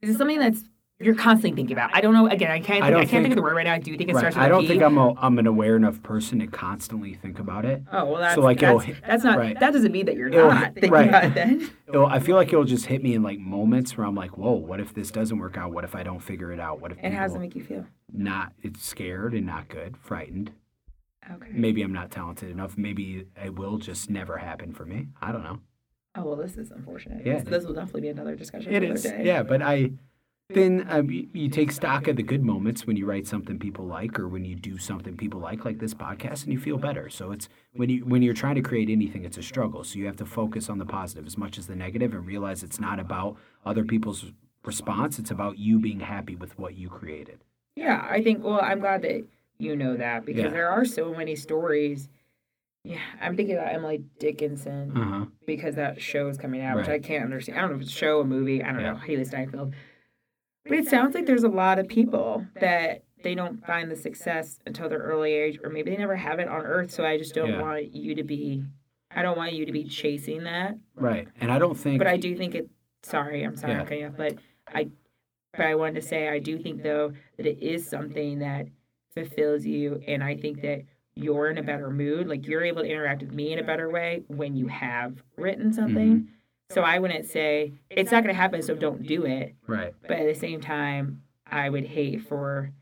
Is it something that's you're constantly thinking about? I don't know. Again, I can't. I Think, I, don't can't think, think- of the word right now. I do think it Right. starts with I don't think I'm a, I'm an aware enough person to constantly think about it. Oh well, that's so like, that's, hit- that's not. right. That doesn't mean that you're It'll not thinking right. about it then. It'll, I feel like it'll just hit me in like moments where I'm like, whoa, what if this doesn't work out? What if I don't figure it out? What if And how does it make you feel? not it's scared and not good, frightened? Okay. Maybe I'm not talented enough. Maybe it will just never happen for me. I don't know. Oh well, this is unfortunate. Yeah. This, this will definitely be another discussion. It another is, day. yeah. But I then um, you, you take stock of the good moments when you write something people like, or when you do something people like, like this podcast, and you feel better. So it's when you when you're trying to create anything, it's a struggle. So you have to focus on the positive as much as the negative, and realize it's not about other people's response. It's about you being happy with what you created. Yeah, I think. Well, I'm glad that you know that because Yeah. there are so many stories. Yeah, I'm thinking about Emily Dickinson Uh huh. because that show is coming out, which I can't understand. I don't know if it's a show, a movie. I don't Yeah. know. Hailee Steinfeld. But it sounds like there's a lot of people that they don't find the success until their early age, or maybe they never have it on Earth. So I just don't Yeah. want you to be. I don't want you to be chasing that. Right. And I don't think. But I do think it. Sorry, I'm sorry, Yeah. I'm cutting off, but I. But I wanted to say I do think though that it is something that fulfills you, and I think that you're in a better mood. Like you're able to interact with me in a better way when you have written something. Mm-hmm. So I wouldn't say it's not going to happen, so don't do it. right. But at the same time, I would hate for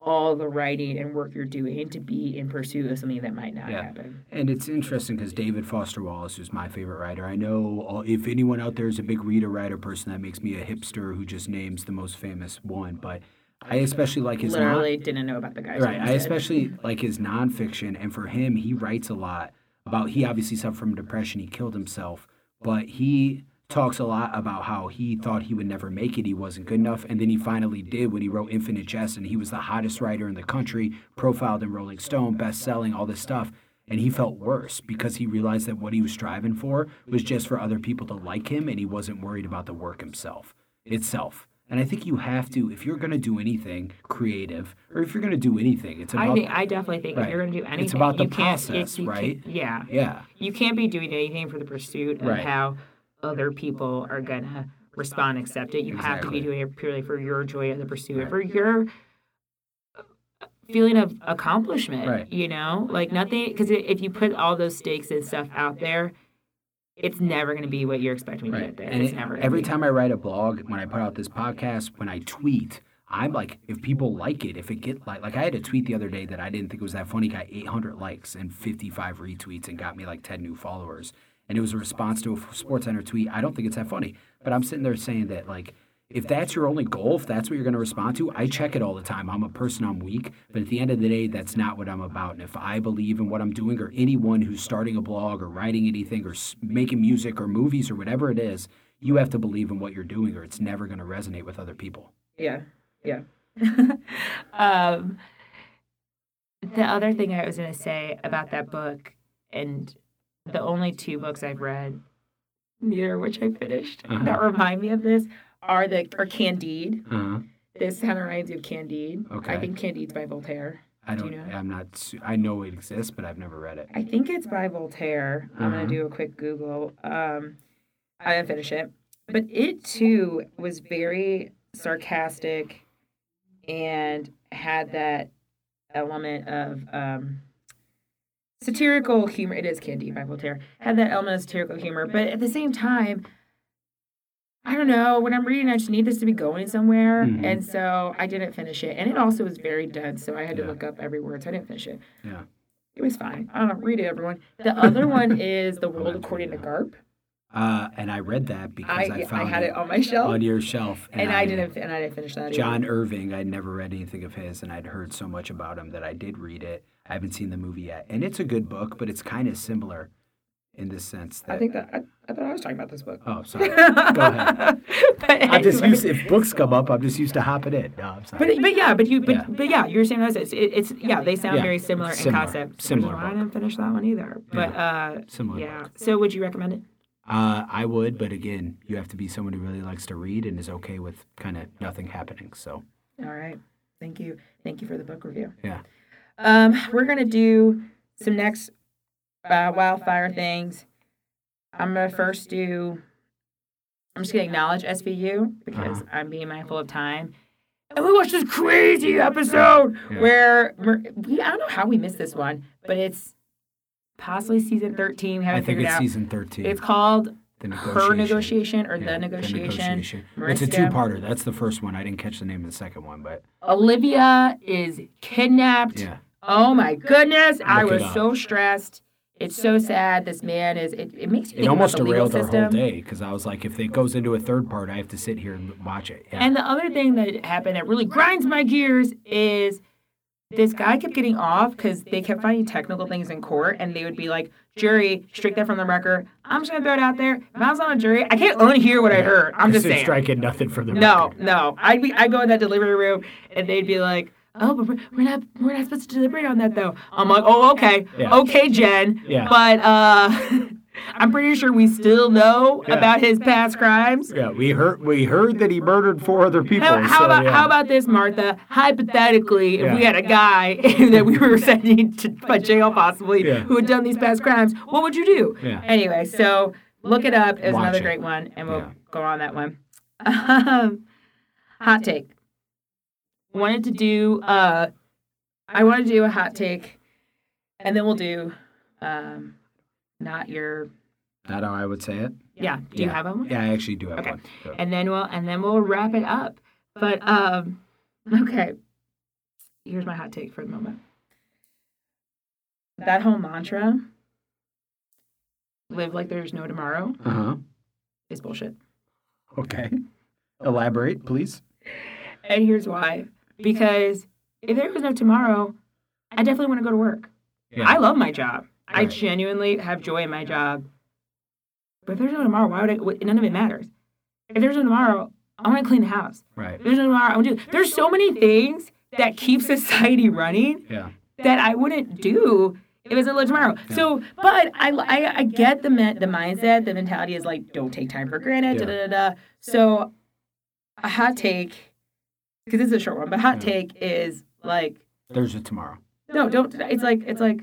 all the writing and work you're doing to be in pursuit of something that might not Yeah. happen. And it's interesting because David Foster Wallace is my favorite writer. I know all, if anyone out there is a big reader writer person, that makes me a hipster who just names the most famous one. But I especially like his non- Literally didn't know about the guy. right. I especially like his nonfiction, and for him, he writes a lot about. He obviously suffered from depression. He killed himself, but he talks a lot about how he thought he would never make it. He wasn't good enough, and then he finally did when he wrote Infinite Jest, and he was the hottest writer in the country, profiled in Rolling Stone, best-selling, all this stuff. And he felt worse because he realized that what he was striving for was just for other people to like him, and he wasn't worried about the work himself itself. And I think you have to, if you're going to do anything creative, or if you're going to do anything, it's about. I think I definitely think if you're going to do anything, It's about the you can't, it- process, can't- right? yeah, yeah, you can't be doing anything for the pursuit of Right. how other people are gonna respond, accept it. You have to be doing it purely for your joy of the pursuit, for your feeling of accomplishment. Right. You know, like nothing because if you put all those stakes and stuff out there, it's never going to be what you're expecting you right. get there. And it's it- never every be. time I write a blog, when I put out this podcast, when I tweet, I'm like, if people like it, if it get like, like I had a tweet the other day that I didn't think was that funny, got 800 likes and 55 retweets and got me like 10 new followers. And it was a response to a Sports Center tweet. I don't think it's that funny, but I'm sitting there saying that like, if that's your only goal, if that's what you're going to respond to, I check it all the time. I'm a person, I'm weak, but at the end of the day, that's not what I'm about. And if I believe in what I'm doing, or anyone who's starting a blog or writing anything or making music or movies or whatever it is, you have to believe in what you're doing, or it's never going to resonate with other people. Yeah, yeah. um, the other thing I was going to say about that book, and the only two books I've read, neither of which I finished, Uh-huh. that remind me of this, are the are Candide. Uh-huh. This kind of reminds me of Candide. Okay. I think Candide's by Voltaire. I Do you don't. know? I'm not. I know it exists, but I've never read it. I think it's by Voltaire. I'm Uh-huh. gonna do a quick Google. Um, I didn't finish it, but it too was very sarcastic and had that element of um, satirical humor. It is Candide by Voltaire. Had that element of satirical humor, but at the same time, I don't know. When I'm reading, I just need this to be going somewhere, Mhm. and so I didn't finish it. And it also was very dense, so I had to look up every word, so I didn't finish it. Yeah. It was fine. I don't know. Read it, everyone. The other one is The World According to Garp. Uh, and I read that because I, I, I, had it on my shelf, on your shelf, and I didn't and I didn't finish that. either. John Irving, I'd never read anything of his, and I'd heard so much about him that I did read it. I haven't seen the movie yet, and it's a good book, but it's kind of similar in the sense that. I think that I, I thought I was talking about this book. Oh, sorry. Go ahead. but I'm just used. If books come up, I'm just used to hopping in. No, I'm sorry. But, but yeah, but you but Yeah. but yeah, you're saying that it's, it, it's yeah they sound Yeah, very similar in concept. similar I didn't finish that one either. But uh, Similar yeah. book. So would you recommend it? Uh, I would, but again, you have to be someone who really likes to read and is okay with kind of nothing happening. So All right. Thank you. Thank you for the book review. Yeah. Um, we're gonna do some next uh, wildfire things. I'm gonna first do. I'm just gonna acknowledge SVU because Uh-huh. I'm being mindful of time. And we watched this crazy episode Yeah. where we I don't know how we missed this one, but it's possibly season 13. We I haven't think figured it's out. season 13. It's called the Her Negotiation or Yeah, The Negotiation. It's a two-parter. That's the first one. I didn't catch the name of the second one, but Olivia is kidnapped. yeah, Oh my goodness, I Look it was so stressed. It's so sad. This man is. It, it makes you it almost about the legal derailed our whole day because I was like, if it goes into a third part, I have to sit here and watch it. Yeah. And the other thing that happened that really grinds my gears is this guy kept getting off because they kept finding technical things in court, and they would be like, "Jury, strike that from the record." I'm just gonna throw it out there. If I was on a jury, I can't unhear what I heard. I'm just They're saying. striking nothing from the No, record. No, no. I'd be, I'd go in that delivery room, and they'd be like. Oh, but we're, we're not we're not supposed to deliberate on that though. I'm like, oh, okay, Yeah. okay, Jen. Yeah. But uh, I'm pretty sure we still know Yeah. about his past crimes. Yeah, we heard we heard that he murdered four other people. How, how so, about yeah. how about this, Martha? Hypothetically, if we had a guy that we were sending to by jail possibly Yeah. who had done these past crimes, what would you do? Yeah. Anyway, so look it up. It's Watch another it. great one, and we'll Yeah. go on that one. Um, hot take. Wanted to do. Uh, I want to do a hot take, and then we'll do. Um, not your. Not how I would say it. Yeah. Do you have one? Yeah, I actually do have Okay. one. So- and then we'll and then we'll wrap it up. But um, okay. Here's my hot take for the moment. That whole mantra, "Live like there's no tomorrow," Uh-huh. is bullshit. Okay. Elaborate, please. And here's why: because if there was no tomorrow, I definitely want to go to work. Yeah. I love my job. I genuinely have joy in my job. But if there's no tomorrow, why would I? None of it matters. If there's no tomorrow, I want to clean the house. Right. There's no tomorrow. I would do. There's so many things that keep society running Yeah. that I wouldn't do if it's a tomorrow. So, but I, I, I get the me- the mindset. The mentality is like, don't take time for granted. Da, da, da, da. So, a hot take, because this is a short one, but hot Yeah. take is like, There's a tomorrow. no, don't. It's like it's like,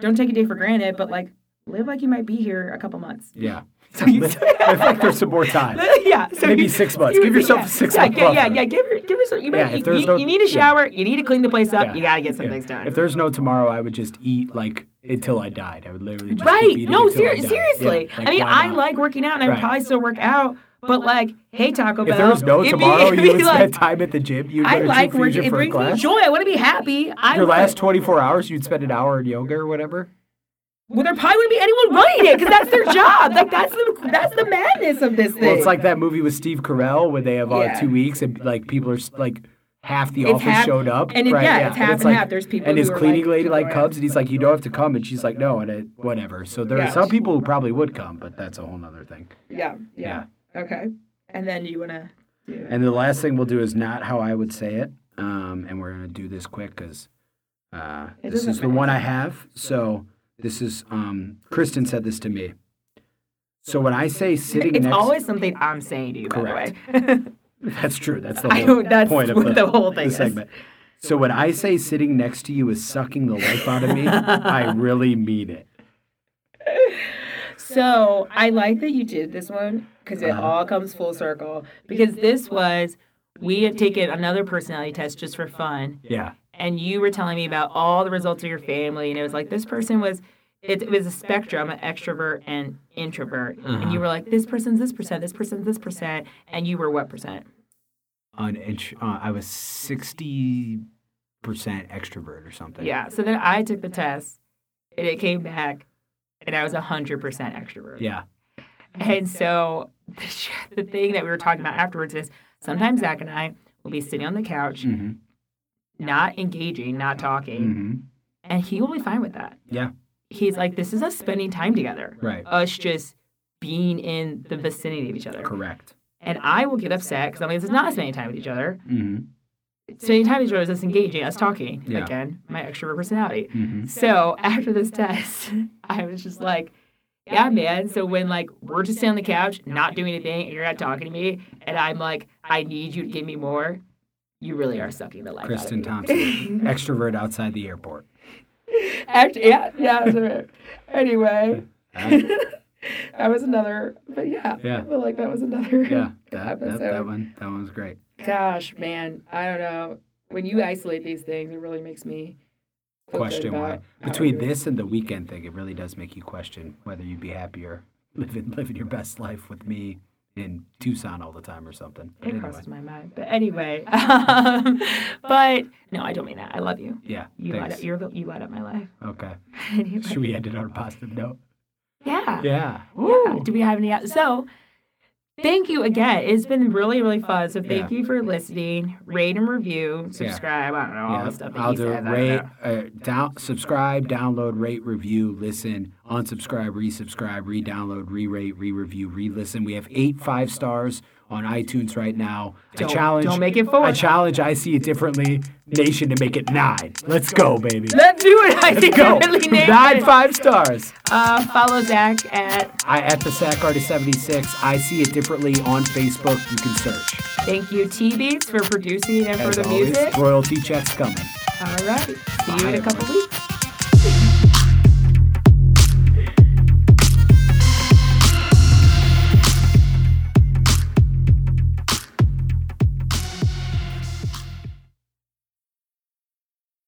don't take a day for granted, but like, live like you might be here a couple months. Yeah. So you, Live like there's some more time. yeah, so Maybe you- six months. you- Give yourself yeah, six yeah, month yeah, yeah, yeah. Give give some. You, Yeah, might- you, no- you need a yeah. shower. You need to clean the place up. Yeah. You gotta get some Yeah. things done. If there's no tomorrow, I would just eat like until I died. I would literally just right? No, ser- seriously. Yeah, like, I mean, I like working out, and I would Right. probably still work out. But like, hey, Taco Bell. If there was no it'd be- tomorrow, you would like, spend time at the gym. You'd I go to like working. It brings me joy. I want to be happy. I Your last 24 hours, you'd spend an hour in yoga or whatever. Well, there probably wouldn't be anyone running it because that's their job. Like that's the that's the madness of this thing. Well, it's like that movie with Steve Carell where they have uh, Yeah. two weeks and like people are like half the It's office half- showed up. and it- right, yeah, it's half and like, half. There's people and his cleaning like, lady like comes and he's like, "You don't have to come," and she's like, "No," and it, whatever. So there Yeah. are some people who probably would come, but that's a whole other thing. yeah, yeah, Okay. And then you wanna. Do. And the last thing we'll do is not how I would say it, um, and we're gonna do this quick because uh, this is the matter. one I have. So this is um, Kristen said this to me. So when I say sitting next It's next, always something I'm saying to you, Correct. by the way. that's true. That's the whole don't- that's point of the, the whole thing the is. segment. So when I say sitting next to you is sucking the life out of me, I really mean it. So I like that you did this one because it Uh-huh. all comes full circle. Because this was we had taken another personality test just for fun, Yeah. and you were telling me about all the results of your family, and it was like this person was. It, it was a spectrum, an extrovert and introvert, and Uh-huh. you were like, this person's this percent, this person's this percent, and you were what percent? On int- uh, I was sixty percent extrovert or something. Yeah. So then I took the test, and it came back, and I was 100% extrovert. Yeah. And so the, the thing that we were talking about afterwards is sometimes Zach and I will be sitting on the couch, Mm-hmm. not engaging, not talking, Mm-hmm. and he will be fine with that. Yeah. He's like, this is us spending time together, Right. us just being in the vicinity of each other. Correct. And I will get upset because I'm like, this is not spending time with each other. Mm-hmm. Spending time with each other is us engaging, us talking. Yeah. Again, my extrovert personality. Mm-hmm. So after this test, I was just like, yeah, man. So when like we're just sitting on the couch, not doing anything, and you're not talking to me, and I'm like, I need you to give me more, you really are sucking the life Kristen out of me. Kristen Thompson, extrovert outside the airport. Actually, yeah, yeah. That's right. Anyway, that was another. But yeah, Yeah. I feel like that was another. Yeah, that, that, that one that one was great. Gosh, man, I don't know. When you isolate these things, it really makes me Question why between this and the weekend thing, it really does make you question whether you'd be happier living living your best life with me in Tucson all the time or something. But It anyway, crosses my mind. But anyway, um, but no, I don't mean that. I love you. yeah, You light up. You're, the- you light up my life. Okay, Anyway, should we end it on a positive note? yeah. Yeah. Yeah. Do we have any? So, thank you again. It's been really, really fun. So, thank Yeah. you for listening. Rate and review. Subscribe. I don't know all Yeah, the stuff that I'll do. I Rate, uh, down, subscribe, download, rate, review, listen, unsubscribe, resubscribe, re-download, re-rate, re-review, re-listen. We have eight five stars on iTunes right now. Don't- I challenge. don't make it four. I challenge. I see it differently. Nation to make it nine. Let's go, baby. Let's do it. I Let's go. Nine it. five stars. Uh, follow Zach at I at the Sack Artist 76. I see it differently on Facebook. You can search. Thank you T Beats for producing and for the always, music. royalty checks coming. All right. See you in a couple everyone. weeks.